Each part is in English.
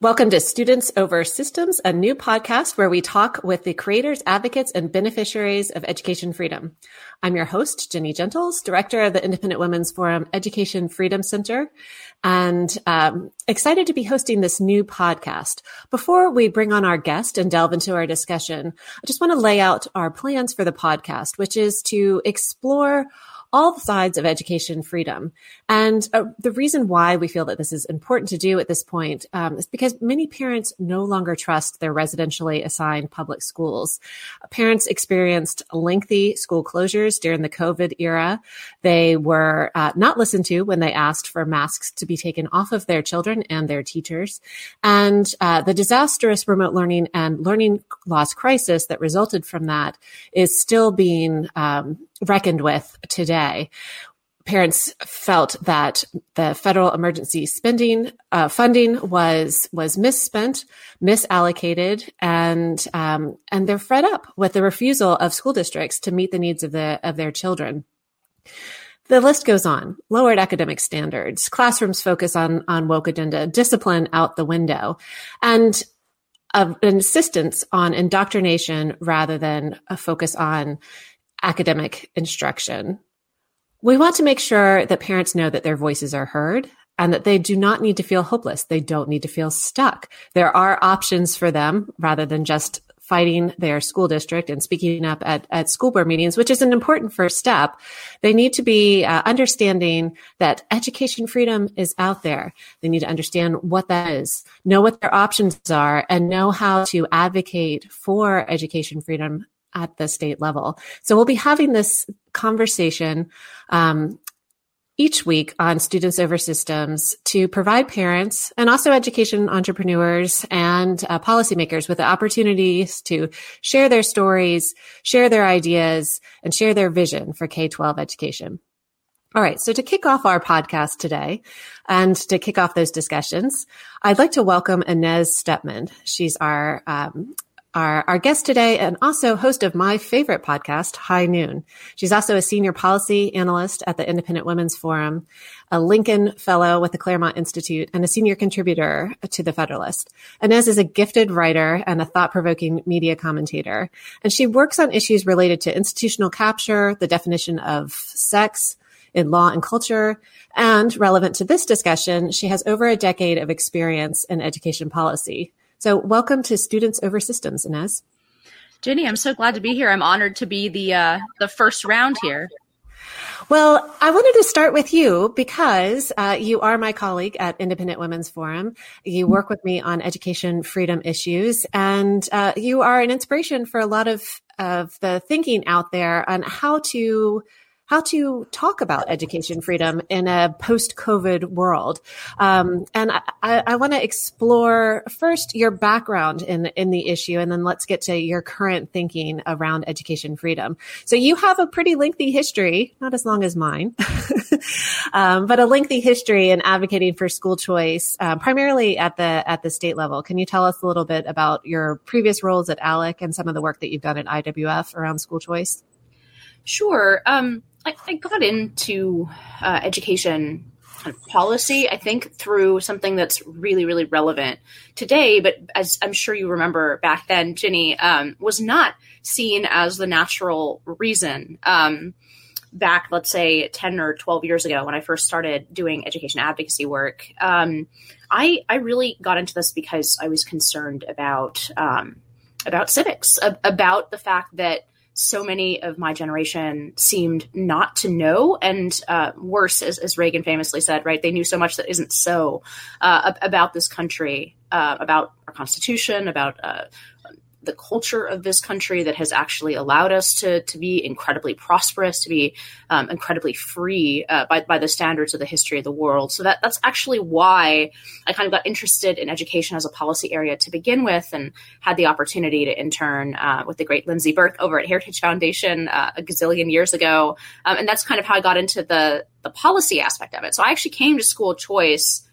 Welcome to Students Over Systems, a new podcast where we talk with the creators, advocates, and beneficiaries of education freedom. I'm your host, Ginny Gentles, director of the Independent Women's Forum Education Freedom Center, and um, excited to be hosting this new podcast. Before we bring on our guest and delve into our discussion, I just want to lay out our plans for the podcast, which is to explore all sides of education freedom. And uh, the reason why we feel that this is important to do at this point um, is because many parents no longer trust their residentially assigned public schools. Parents experienced lengthy school closures during the COVID era. They were uh, not listened to when they asked for masks to be taken off of their children and their teachers. And uh, the disastrous remote learning and learning loss crisis that resulted from that is still being um, reckoned with today. Parents felt that the federal emergency spending uh, funding was was misspent, misallocated, and um, and they're fed up with the refusal of school districts to meet the needs of the of their children. The list goes on. Lowered academic standards, classrooms focus on on woke agenda, discipline out the window, and an insistence on indoctrination rather than a focus on academic instruction. We want to make sure that parents know that their voices are heard and that they do not need to feel hopeless. They don't need to feel stuck. There are options for them rather than just fighting their school district and speaking up at, at school board meetings, which is an important first step. They need to be uh, understanding that education freedom is out there. They need to understand what that is, know what their options are, and know how to advocate for education freedom at the state level. So we'll be having this conversation um, each week on Students Over Systems to provide parents and also education entrepreneurs and uh, policymakers with the opportunities to share their stories, share their ideas, and share their vision for K 12 education. All right. So to kick off our podcast today and to kick off those discussions, I'd like to welcome Inez Stepman. She's our um, our, our guest today and also host of my favorite podcast, High Noon. She's also a senior policy analyst at the Independent Women's Forum, a Lincoln Fellow with the Claremont Institute, and a senior contributor to The Federalist. Inez is a gifted writer and a thought-provoking media commentator, and she works on issues related to institutional capture, the definition of sex, in law and culture. And relevant to this discussion, she has over a decade of experience in education policy. So welcome to Students Over Systems, Inez. Ginny, I'm so glad to be here. I'm honored to be the uh, the first round here. Well, I wanted to start with you because uh, you are my colleague at Independent Women's Forum. You work with me on education freedom issues, and uh, you are an inspiration for a lot of of the thinking out there on how to how to talk about education freedom in a post COVID world. Um, and I, I want to explore first your background in, in the issue, and then let's get to your current thinking around education freedom. So you have a pretty lengthy history, not as long as mine, um, but a lengthy history in advocating for school choice, uh, primarily at the at the state level. Can you tell us a little bit about your previous roles at ALEC and some of the work that you've done at IWF around school choice? Sure. Um, I, I got into uh, education policy, I think, through something that's really, really relevant today. But as I'm sure you remember back then, Ginny um, was not seen as the natural reason. Um, back, let's say, 10 or 12 years ago, when I first started doing education advocacy work, um, I, I really got into this because I was concerned about um, about civics, about the fact that so many of my generation seemed not to know, and uh, worse, as, as, Reagan famously said, right? They knew so much that isn't so uh, about this country, uh, about our Constitution, about uh, the culture of this country that has actually allowed us to to be incredibly prosperous, to be um, incredibly free uh, by by the standards of the history of the world. So that that's actually why I kind of got interested in education as a policy area to begin with, and had the opportunity to intern uh, with the great Lindsey Burke over at Heritage Foundation uh, a gazillion years ago, um, and that's kind of how I got into the the policy aspect of it. So I actually came to school choice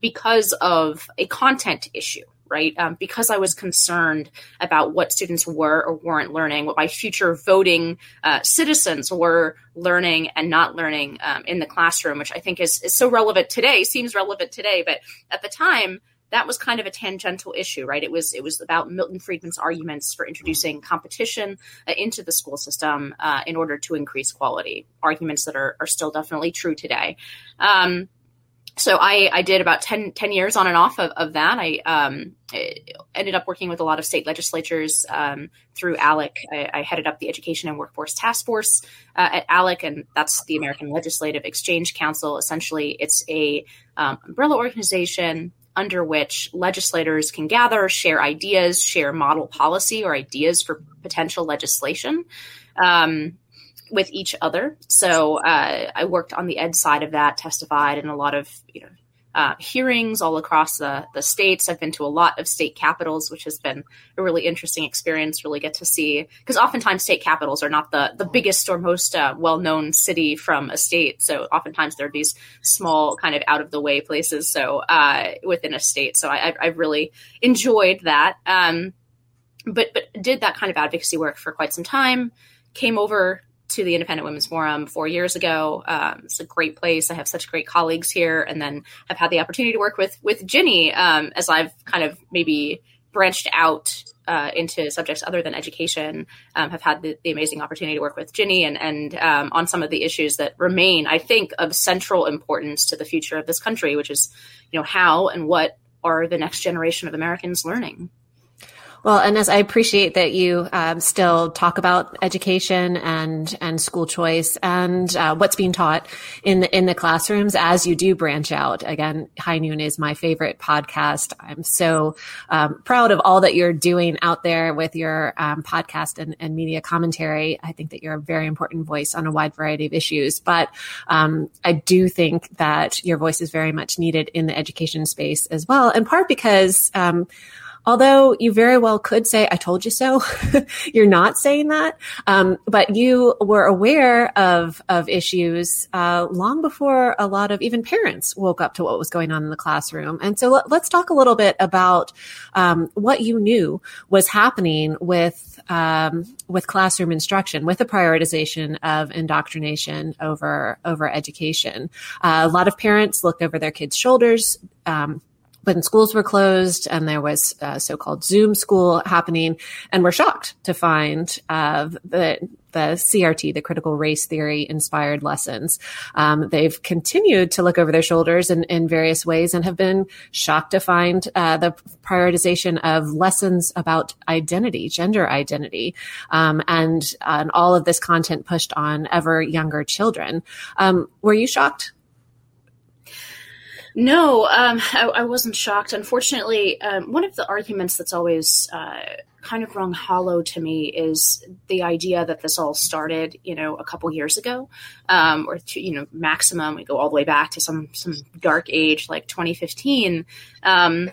because of a content issue right? Um, because I was concerned about what students were or weren't learning, what my future voting uh, citizens were learning and not learning um, in the classroom, which I think is, is so relevant today, seems relevant today. But at the time, that was kind of a tangential issue, right? It was it was about Milton Friedman's arguments for introducing competition uh, into the school system uh, in order to increase quality. Arguments that are, are still definitely true today. Um, so I, I did about 10, 10, years on and off of, of that. I um, ended up working with a lot of state legislatures um, through ALEC. I, I, headed up the Education and Workforce Task Force uh, at ALEC, and that's the American Legislative Exchange Council. Essentially, it's a um, umbrella organization under which legislators can gather, share ideas, share model policy or ideas for potential legislation. Um, with each other. So uh, I worked on the ed side of that, testified in a lot of you know uh, hearings all across the the states. I've been to a lot of state capitals, which has been a really interesting experience. Really get to see because oftentimes state capitals are not the the biggest or most uh, well known city from a state. So oftentimes there are these small kind of out of the way places. So uh, within a state. So I, I really enjoyed that. Um, but but did that kind of advocacy work for quite some time. Came over to the Independent Women's Forum four years ago. Um, it's a great place. I have such great colleagues here, and then I've had the opportunity to work with with Ginny um, as I've kind of maybe branched out uh, into subjects other than education. Um, have had the, the, amazing opportunity to work with Ginny and and um, on some of the issues that remain, I think, of central importance to the future of this country, which is, you know, how and what are the next generation of Americans learning. Well, and as I appreciate that you um, still talk about education and and school choice and uh, what's being taught in the in the classrooms as you do branch out. Again, High Noon is my favorite podcast. I'm so um, proud of all that you're doing out there with your um, podcast and, and, media commentary. I think that you're a very important voice on a wide variety of issues. But um, I do think that your voice is very much needed in the education space as well, in part because um, although you very well could say, I told you so. You're not saying that. Um, but you were aware of, of issues, uh, long before a lot of even parents woke up to what was going on in the classroom. And so let, us talk a little bit about, um, what you knew was happening with, um, with classroom instruction, with the prioritization of indoctrination over, over education. Uh, a lot of parents looked over their kids' shoulders, um, when schools were closed and there was a so-called Zoom school happening, and we're shocked to find uh, the the CRT, the critical race theory inspired lessons. Um, they've continued to look over their shoulders in, in various ways and have been shocked to find uh, the prioritization of lessons about identity, gender identity, um, and and all of this content pushed on ever younger children. Um, were you shocked? No, um, I, I, wasn't shocked. Unfortunately, um, one of the arguments that's always uh, kind of rung hollow to me is the idea that this all started, you know, a couple years ago, um, or to, you know, maximum. We go all the way back to some some dark age like 2015. Um,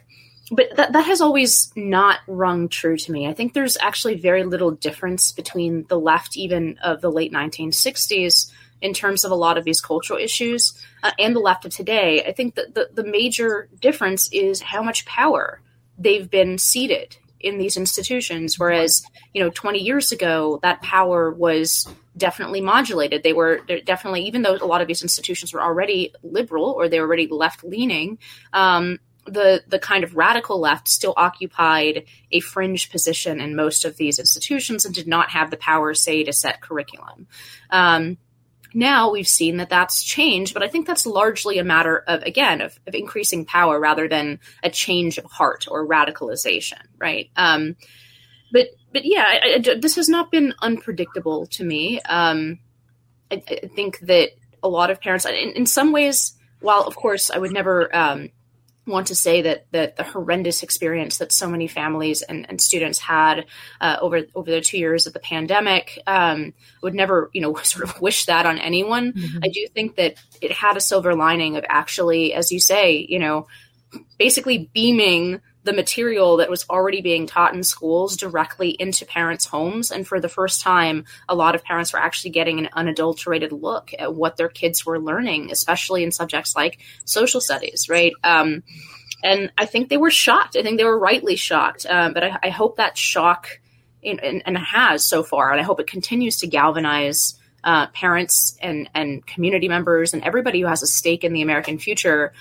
but that, that has always not rung true to me. I think there's actually very little difference between the left, even of the late 1960s, in terms of a lot of these cultural issues uh, and the left of today. I think that the, the major difference is how much power they've been ceded in these institutions. Whereas, you know, 20 years ago, that power was definitely modulated. They were definitely, even though a lot of these institutions were already liberal or they were already left leaning, um, the the kind of radical left still occupied a fringe position in most of these institutions and did not have the power, say, to set curriculum. Um, now we've seen that that's changed, but I think that's largely a matter of, again, of, of increasing power rather than a change of heart or radicalization, right? Um, but but yeah, I, I, this has not been unpredictable to me. Um, I, I, think that a lot of parents, in, in, some ways, while of course I would never um, want to say that that the horrendous experience that so many families and, and students had uh, over over the two years of the pandemic um, would never you know sort of wish that on anyone. Mm-hmm. I do think that it had a silver lining of actually, as you say, you know, basically beaming the material that was already being taught in schools directly into parents' homes. And for the first time, a lot of parents were actually getting an unadulterated look at what their kids were learning, especially in subjects like social studies, right? Um, and I think they were shocked. I think they were rightly shocked. Um, but I, I, hope that shock, in, in, and has so far, and I hope it continues to galvanize uh, parents and, and community members and everybody who has a stake in the American future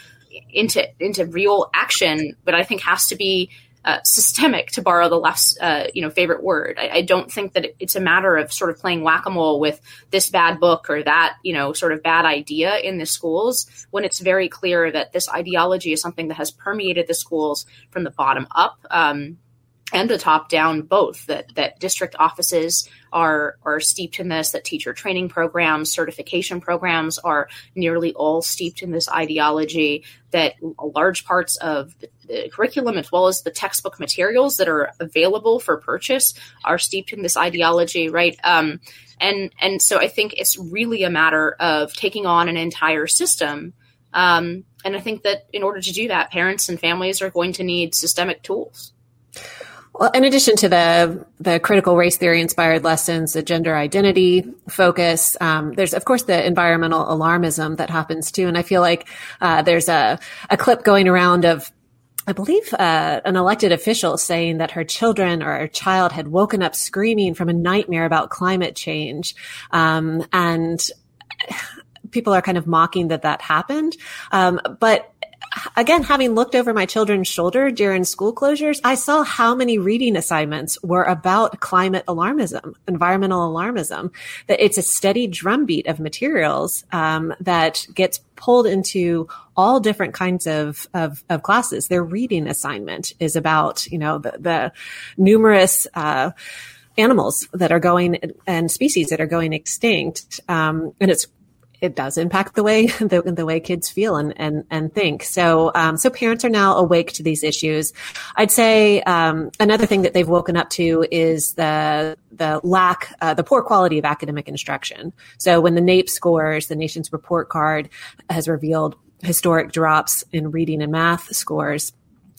into into real action, but I think has to be uh, systemic, to borrow the last uh, you know favorite word. I, I don't think that it's a matter of sort of playing whack a mole with this bad book or that you know sort of bad idea in the schools when it's very clear that this ideology is something that has permeated the schools from the bottom up. Um, and the top down both that that district offices are are steeped in this that teacher training programs certification programs are nearly all steeped in this ideology that large parts of the, the curriculum as well as the textbook materials that are available for purchase are steeped in this ideology right? Um, and and so i think it's really a matter of taking on an entire system um, and i think that in order to do that parents and families are going to need systemic tools well, in addition to the the critical race theory inspired lessons, the gender identity focus, um, there's of course the environmental alarmism that happens too. And I feel like uh, there's a a clip going around of I believe uh, an elected official saying that her children or her child had woken up screaming from a nightmare about climate change, um, and people are kind of mocking that that happened. Um, but again, having looked over my children's shoulder during school closures, I saw how many reading assignments were about climate alarmism, environmental alarmism. That it's a steady drumbeat of materials um, that gets pulled into all different kinds of, of, of, classes. Their reading assignment is about, you know, the, the numerous, uh, animals that are going and species that are going extinct. Um, and it's it does impact the way the, the way kids feel and and, and think. So um, so parents are now awake to these issues. I'd say um, another thing that they've woken up to is the the lack, uh, the poor quality of academic instruction. So when the NAEP scores, the nation's report card has revealed historic drops in reading and math scores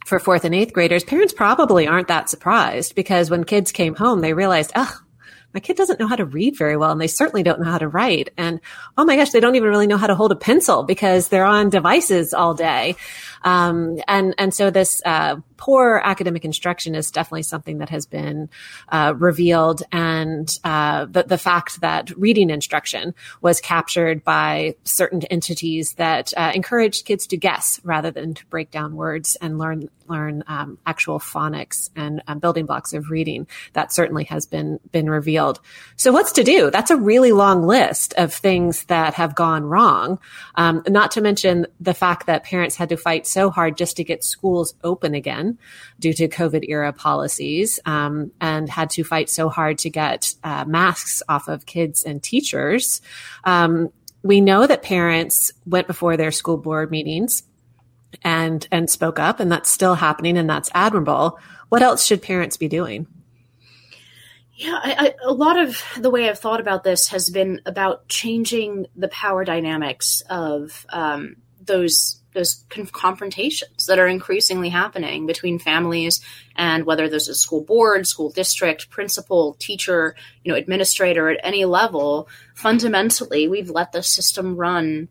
for fourth and eighth graders, parents probably aren't that surprised because when kids came home, they realized, oh, my kid doesn't know how to read very well and they certainly don't know how to write. And oh my gosh, they don't even really know how to hold a pencil because they're on devices all day. Um, and, and so this, uh, poor academic instruction is definitely something that has been, uh, revealed. And, uh, the, the fact that reading instruction was captured by certain entities that, uh, encouraged kids to guess rather than to break down words and learn, learn, um, actual phonics and um, building blocks of reading. That certainly has been, been revealed. So what's to do? That's a really long list of things that have gone wrong. Um, not to mention the fact that parents had to fight so hard just to get schools open again due to COVID era policies um, and had to fight so hard to get uh, masks off of kids and teachers. Um, we know that parents went before their school board meetings and and spoke up and that's still happening and that's admirable what else should parents be doing yeah I, I, a lot of the way i've thought about this has been about changing the power dynamics of um, those those confrontations that are increasingly happening between families and whether there's a school board, school district, principal, teacher, you know, administrator at any level. Fundamentally, we've let the system run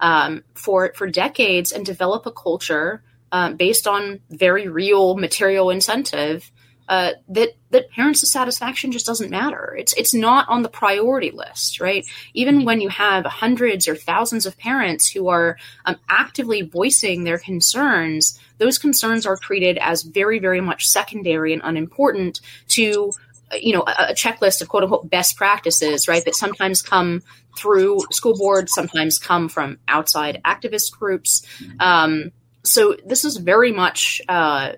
um, for for decades and develop a culture um, based on very real material incentive uh, that that parents' satisfaction just doesn't matter. It's it's not on the priority list, right? Even when you have hundreds or thousands of parents who are um, actively voicing their concerns, those concerns are treated as very very much secondary and unimportant to you know a, a checklist of quote unquote best practices, right? That sometimes come through school boards, sometimes come from outside activist groups. Um, so this is very much uh,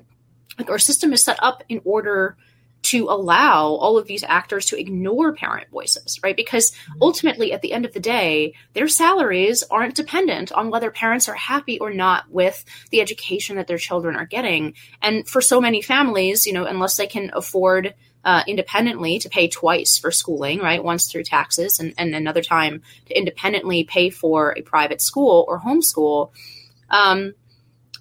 like our system is set up in order to allow all of these actors to ignore parent voices, right? Because mm-hmm. ultimately, at the end of the day, their salaries aren't dependent on whether parents are happy or not with the education that their children are getting. And for so many families, you know, unless they can afford uh, independently to pay twice for schooling, right? Once through taxes and, and another time to independently pay for a private school or homeschool, um,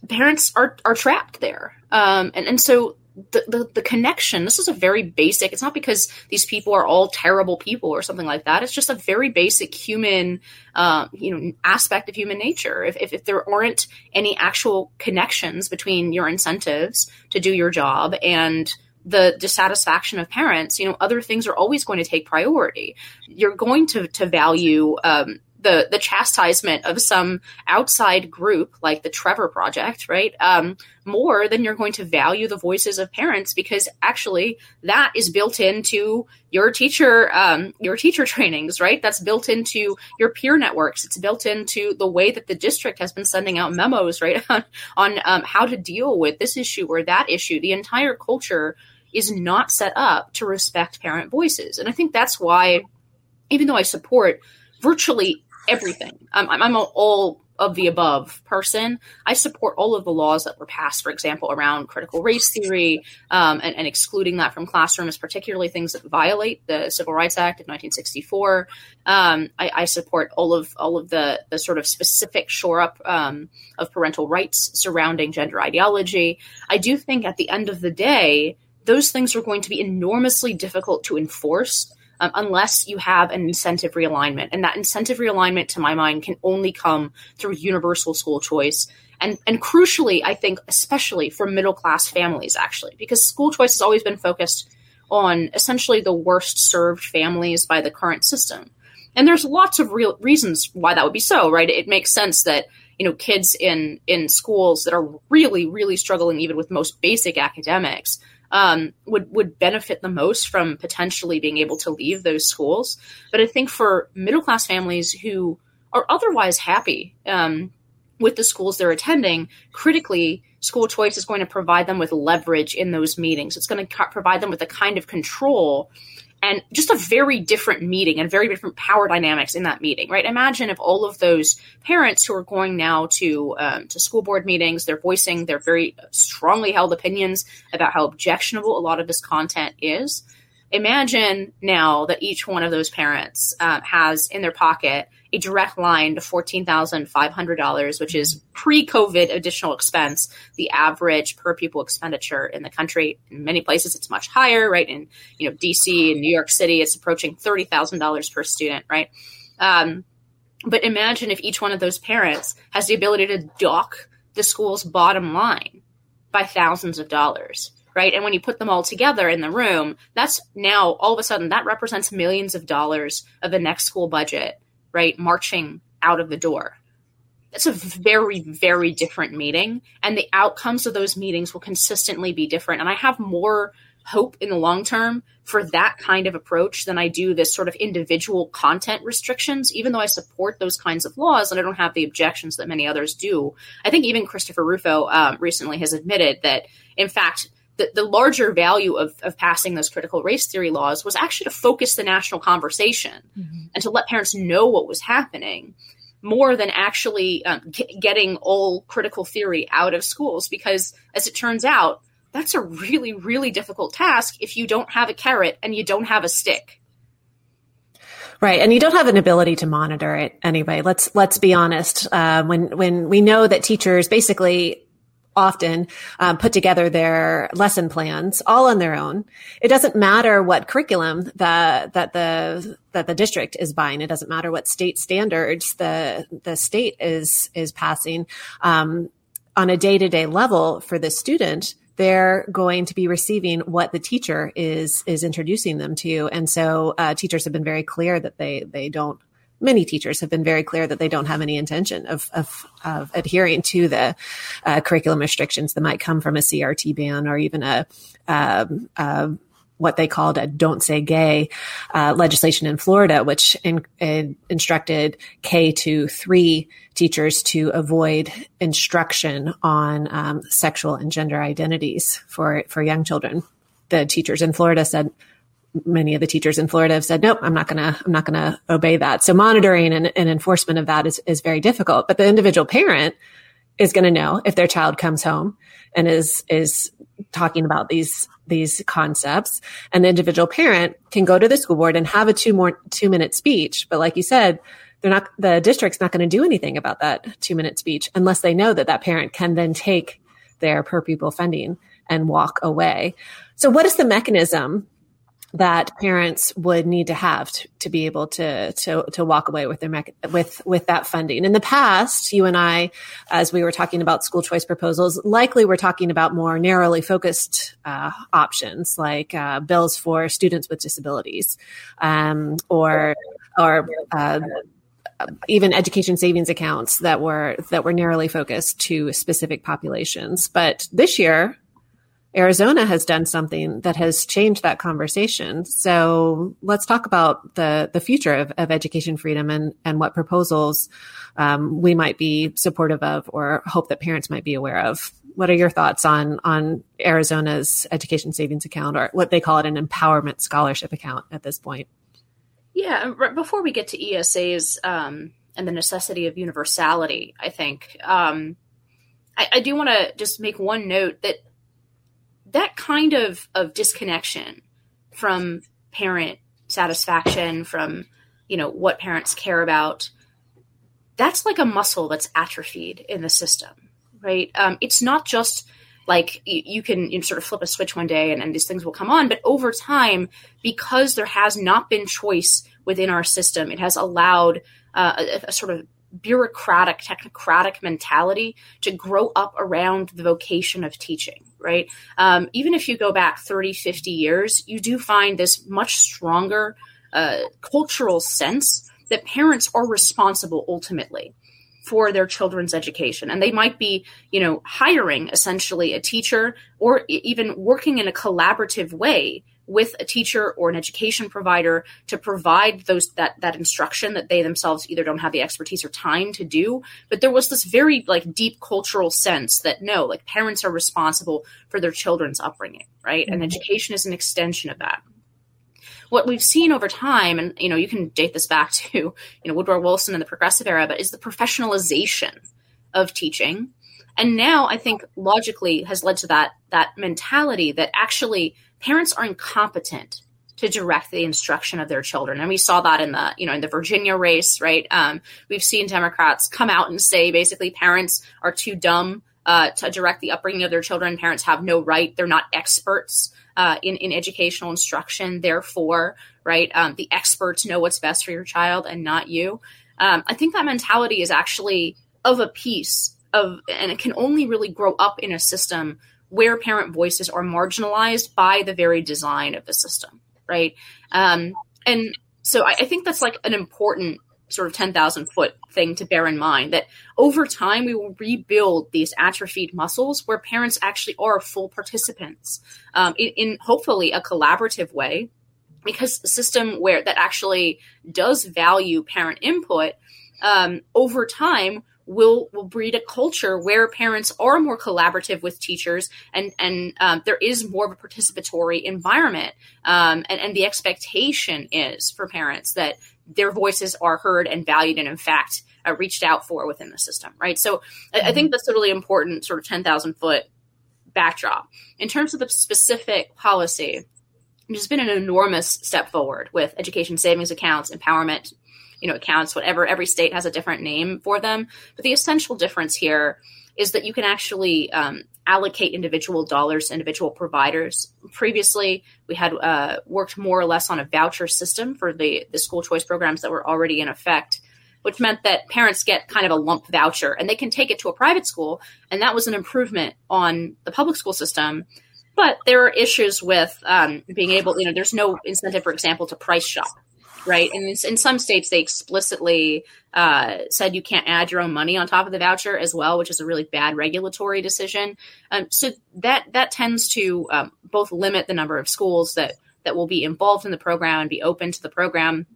parents are, are trapped there. Um, and, and so the, the, the connection, this is a very basic, it's not because these people are all terrible people or something like that. It's just a very basic human, uh, you know, aspect of human nature. If, if, if there aren't any actual connections between your incentives to do your job and the dissatisfaction of parents, you know, other things are always going to take priority. You're going to, to value, um, the the chastisement of some outside group like the Trevor Project, right? Um, more than you're going to value the voices of parents because actually that is built into your teacher um, your teacher trainings, right? That's built into your peer networks. It's built into the way that the district has been sending out memos, right, on on um, how to deal with this issue or that issue. The entire culture is not set up to respect parent voices, and I think that's why, even though I support virtually everything. I'm, I'm all of the above person. I support all of the laws that were passed, for example, around critical race theory um, and, and, excluding that from classrooms, particularly things that violate the Civil Rights Act of 1964. Um, I, I, support all of all of the the sort of specific shore up um, of parental rights surrounding gender ideology. I do think at the end of the day, those things are going to be enormously difficult to enforce um, unless you have an incentive realignment. And that incentive realignment, to my mind, can only come through universal school choice. And, and crucially, I think, especially for middle class families, actually, because school choice has always been focused on essentially the worst served families by the current system. And there's lots of real reasons why that would be so, right? It makes sense that you know kids in in schools that are really really struggling even with most basic academics um, would would benefit the most from potentially being able to leave those schools. But I think for middle class families who are otherwise happy um, with the schools they're attending, critically, school choice is going to provide them with leverage in those meetings. It's going to provide them with a kind of control and just a very different meeting and very different power dynamics in that meeting, right? Imagine if all of those parents who are going now to um, to school board meetings, they're voicing their very strongly held opinions about how objectionable a lot of this content is. Imagine now that each one of those parents uh, has in their pocket a direct line to $14,500, which is pre COVID additional expense, the average per pupil expenditure in the country. In many places, it's much higher, right? In, you know, DC and New York City, it's approaching $30,000 per student, right? Um, but imagine if each one of those parents has the ability to dock the school's bottom line by thousands of dollars right? And when you put them all together in the room, that's now all of a sudden that represents millions of dollars of the next school budget right, marching out of the door. That's a very, very different meeting, and the outcomes of those meetings will consistently be different. And I have more hope in the long term for that kind of approach than I do this sort of individual content restrictions, even though I support those kinds of laws and I don't have the objections that many others do. I think even Christopher Rufo um, recently has admitted that, in fact, the, the larger value of, of passing those critical race theory laws was actually to focus the national conversation mm-hmm. and to let parents know what was happening more than actually um, g- getting all critical theory out of schools because as it turns out that's a really really difficult task if you don't have a carrot and you don't have a stick Right, and you don't have an ability to monitor it anyway. Let's let's be honest. Uh, when when we know that teachers basically often um, put together their lesson plans all on their own. It doesn't matter what curriculum that that the that the district is buying. It doesn't matter what state standards the the state is is passing. Um, on a day to day level for the student, they're going to be receiving what the teacher is is introducing them to, and so uh, teachers have been very clear that they they don't many teachers have been very clear that they don't have any intention of, of, of adhering to the uh, curriculum restrictions that might come from a CRT ban or even a, um, uh, what they called a "Don't Say Gay" uh, legislation in Florida, which in, in instructed K to three teachers to avoid instruction on um, sexual and gender identities for for young children. The teachers in Florida said many of the teachers in Florida have said, nope, I'm not gonna, I'm not gonna obey that. So monitoring and, and enforcement of that is, is very difficult. But the individual parent is going to know if their child comes home and is, is talking about these, these concepts. And the individual parent can go to the school board and have a two more, two minute speech. But like you said, they're not, the district's not going to do anything about that two minute speech unless they know that that parent can then take their per pupil funding and walk away. So what is the mechanism that parents would need to have to, to be able to, to, to walk away with their, with, with that funding. In the past, you and I, as we were talking about school choice proposals, likely we're talking about more narrowly focused, uh, options like, uh, bills for students with disabilities, um, or, or, uh, even education savings accounts that were that were narrowly focused to specific populations. But this year, Arizona has done something that has changed that conversation. So let's talk about the the future of, of education freedom and and what proposals um, we might be supportive of or hope that parents might be aware of. What are your thoughts on on Arizona's education savings account or what they call it an empowerment scholarship account at this point? Yeah, before we get to ESAs um, and the necessity of universality, I think um, I, I do want to just make one note that that kind of of disconnection from parent satisfaction, from you know what parents care about, that's like a muscle that's atrophied in the system, right? Um, it's not just like you, can you sort of flip a switch one day and, and these things will come on, but over time, because there has not been choice within our system, it has allowed uh, a, a sort of bureaucratic, technocratic mentality to grow up around the vocation of teaching, right? Um, even if you go back 30, 50 years, you do find this much stronger uh, cultural sense that parents are responsible ultimately for their children's education and they might be you know hiring essentially a teacher or even working in a collaborative way with a teacher or an education provider to provide those that that instruction that they themselves either don't have the expertise or time to do. But there was this very like deep cultural sense that no like parents are responsible for their children's upbringing right? Mm-hmm. and education is an extension of that. What we've seen over time and you know you can date this back to you know woodrow wilson and the progressive era but is the professionalization of teaching. And now i think logically has led to that that mentality that actually parents are incompetent to direct the instruction of their children. And we saw that in the, you know, in the Virginia race, right? Um, we've seen Democrats come out and say basically parents are too dumb uh, to direct the upbringing of their children. Parents have no right. They're not experts uh, in, in educational instruction. Therefore, right, um, the experts know what's best for your child and not you. Um, I think that mentality is actually of a piece of, and it can only really grow up in a system where parent voices are marginalized by the very design of the system, right? Um, and so I, I think that's like an important sort of 10,000 foot thing to bear in mind that over time we will rebuild these atrophied muscles where parents actually are full participants um, in, in, hopefully a collaborative way because the system where that actually does value parent input um, over time will will breed a culture where parents are more collaborative with teachers and and um, there is more of a participatory environment um, and, and the expectation is for parents that their voices are heard and valued and in fact uh, reached out for within the system right so mm-hmm. I, I, think mm-hmm. that's a really important sort of 10,000 foot backdrop in terms of the specific policy there's been an enormous step forward with education savings accounts empowerment you know accounts whatever every state has a different name for them. But the essential difference here is that you can actually um, allocate individual dollars to individual providers. Previously we had uh, worked more or less on a voucher system for the, the school choice programs that were already in effect which meant that parents get kind of a lump voucher and they can take it to a private school and that was an improvement on the public school system. But there are issues with um, being able you know there's no incentive for example to price shop right? And in some states, they explicitly uh, said you can't add your own money on top of the voucher as well, which is a really bad regulatory decision. Um, so that that tends to um, both limit the number of schools that that will be involved in the program and be open to the program,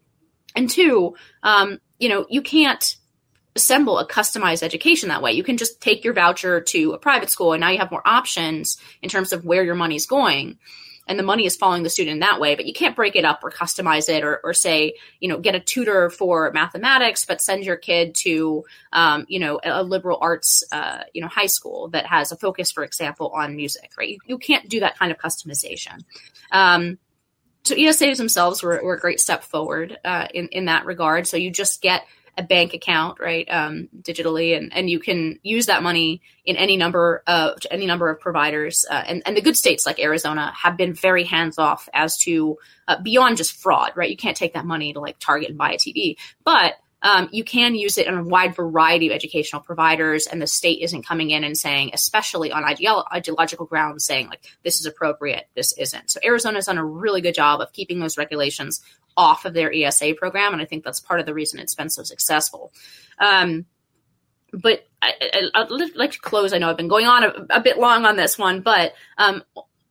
and two, um, you know, you can't assemble a customized education that way. You can just take your voucher to a private school, and now you have more options in terms of where your money's going and the money is following the student in that way but you can't break it up or customize it or, or say you know get a tutor for mathematics but send your kid to um, you know a liberal arts uh, you know high school that has a focus for example on music right you, you can't do that kind of customization um, so ESAs themselves were, were, a great step forward uh, in in that regard. So you just get a bank account, right, um, digitally, and, and you can use that money in any number of any number of providers. Uh, and and the good states like Arizona have been very hands off as to uh, beyond just fraud, right? You can't take that money to like Target and buy a TV, but um, you can use it in a wide variety of educational providers, and the state isn't coming in and saying, especially on ideolo- ideological grounds, saying like this is appropriate, this isn't. So Arizona's done a really good job of keeping those regulations off of their ESA program, and I think that's part of the reason it's been so successful. Um, but I, would like to close. I know I've been going on a, a bit long on this one, but um,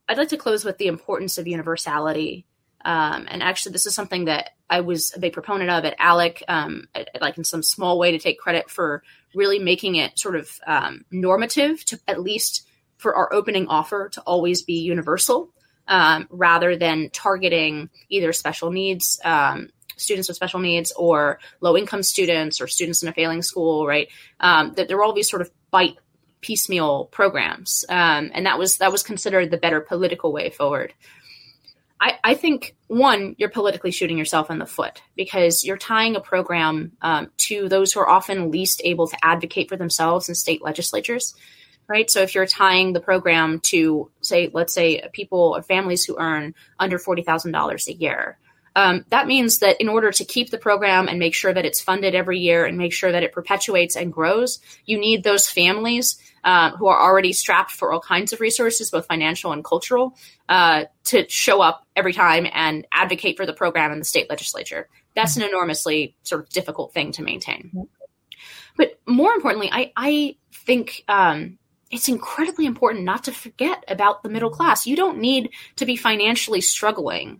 I'd like to close with the importance of universality. Um, and actually, this is something that I was a big proponent of at ALEC, um, like in some small way to take credit for really making it sort of um, normative to at least for our opening offer to always be universal um, rather than targeting either special needs um, students with special needs or low income students or students in a failing school, right? Um, that there were all these sort of bite piecemeal programs, um, and that was that was considered the better political way forward. I, I, think one, you're politically shooting yourself in the foot because you're tying a program um, to those who are often least able to advocate for themselves in state legislatures, right? So if you're tying the program to, say, let's say people or families who earn under forty thousand dollars a year, um, that means that in order to keep the program and make sure that it's funded every year and make sure that it perpetuates and grows, you need those families uh, who are already strapped for all kinds of resources, both financial and cultural, uh, to show up every time and advocate for the program in the state legislature. That's an enormously sort of difficult thing to maintain. But more importantly, I, I think um, it's incredibly important not to forget about the middle class. You don't need to be financially struggling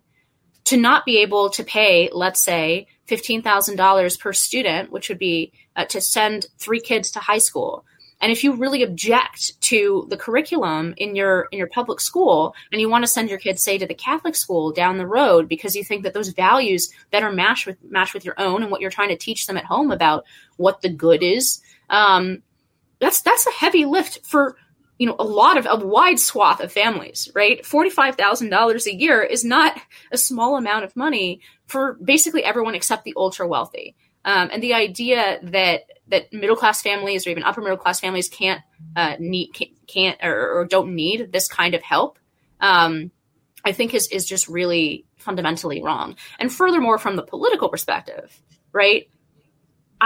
to not be able to pay, let's say, $15,000 per student, which would be uh, to send three kids to high school. And if you really object to the curriculum in your in your public school and you want to send your kids say to the Catholic school down the road because you think that those values better match with match with your own and what you're trying to teach them at home about what the good is, um, that's that's a heavy lift for you know a lot of a wide swath of families right? $45000 a year is not a small amount of money for basically everyone except the ultra wealthy. Um, and the idea that that middle class families or even upper middle class families can't uh, need can't or, or, don't need this kind of help um, i think is is just really fundamentally wrong. And furthermore from the political perspective right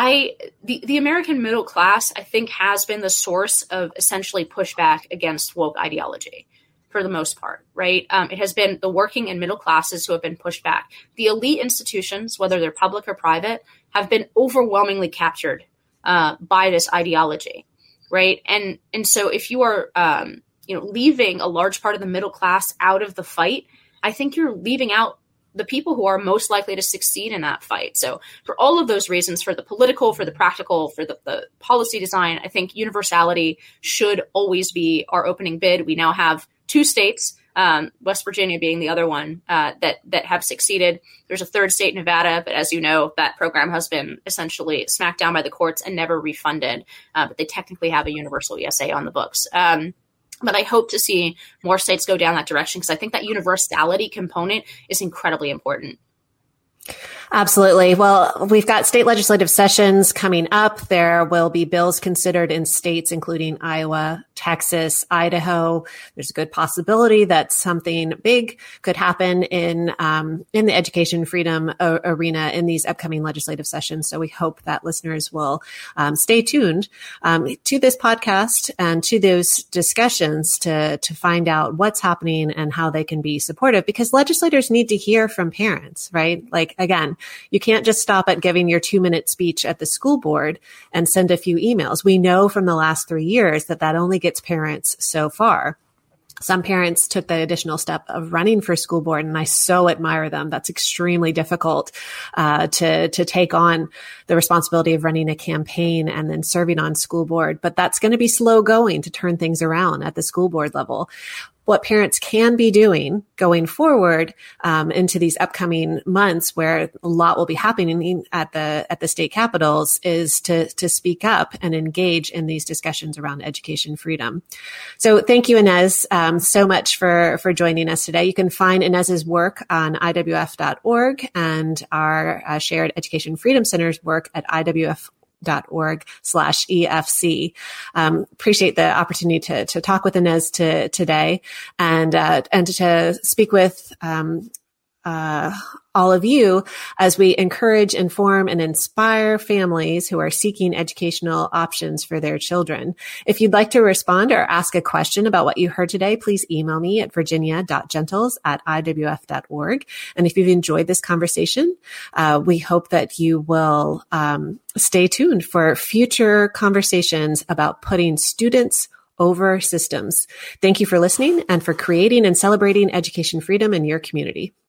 I the, the American middle class, I think, has been the source of essentially pushback against woke ideology for the most part, right? Um, it has been the working and middle classes who have been pushed back. The elite institutions, whether they're public or private, have been overwhelmingly captured uh, by this ideology, right? And and so if you are um, you know leaving a large part of the middle class out of the fight, I think you're leaving out the people who are most likely to succeed in that fight. So, for all of those reasons, for the political, for the practical, for the, the policy design, I think universality should always be our opening bid. We now have two states, um, West Virginia being the other one, uh, that that have succeeded. There's a third state, Nevada, but as you know, that program has been essentially smacked down by the courts and never refunded. Uh, but they technically have a universal ESA on the books. Um, but I hope to see more states go down that direction because I think that universality component is incredibly important. Absolutely. Well, we've got state legislative sessions coming up. There will be bills considered in states including Iowa, Texas, Idaho. There's a good possibility that something big could happen in um, in the education freedom uh, arena in these upcoming legislative sessions. So we hope that listeners will um, stay tuned um, to this podcast and to those discussions to to find out what's happening and how they can be supportive because legislators need to hear from parents, right? Like again, you can't just stop at giving your two minute speech at the school board and send a few emails. We know from the last three years that that only gets parents so far. Some parents took the additional step of running for school board and i so admire them. That's extremely difficult uh, to to take on the responsibility of running a campaign and then serving on school board. But that's going to be slow going to turn things around at the school board level what parents can be doing going forward um, into these upcoming months, where a lot will be happening at the at the state capitals, is to to speak up and engage in these discussions around education freedom. So, thank you, Inez, um, so much for for joining us today. You can find Inez's work on IWF.org and our uh, shared education freedom center's work at IWF org slash EFC. Um, appreciate the opportunity to, to talk with Inez to, today and, uh, and to speak with, um, uh, all of you as we encourage, inform, and inspire families who are seeking educational options for their children. If you'd like to respond or ask a question about what you heard today, please email me at virginia.gentles at iwf.org. And if you've enjoyed this conversation, uh, we hope that you will um, stay tuned for future conversations about putting students over systems. Thank you for listening and for creating and celebrating education freedom in your community.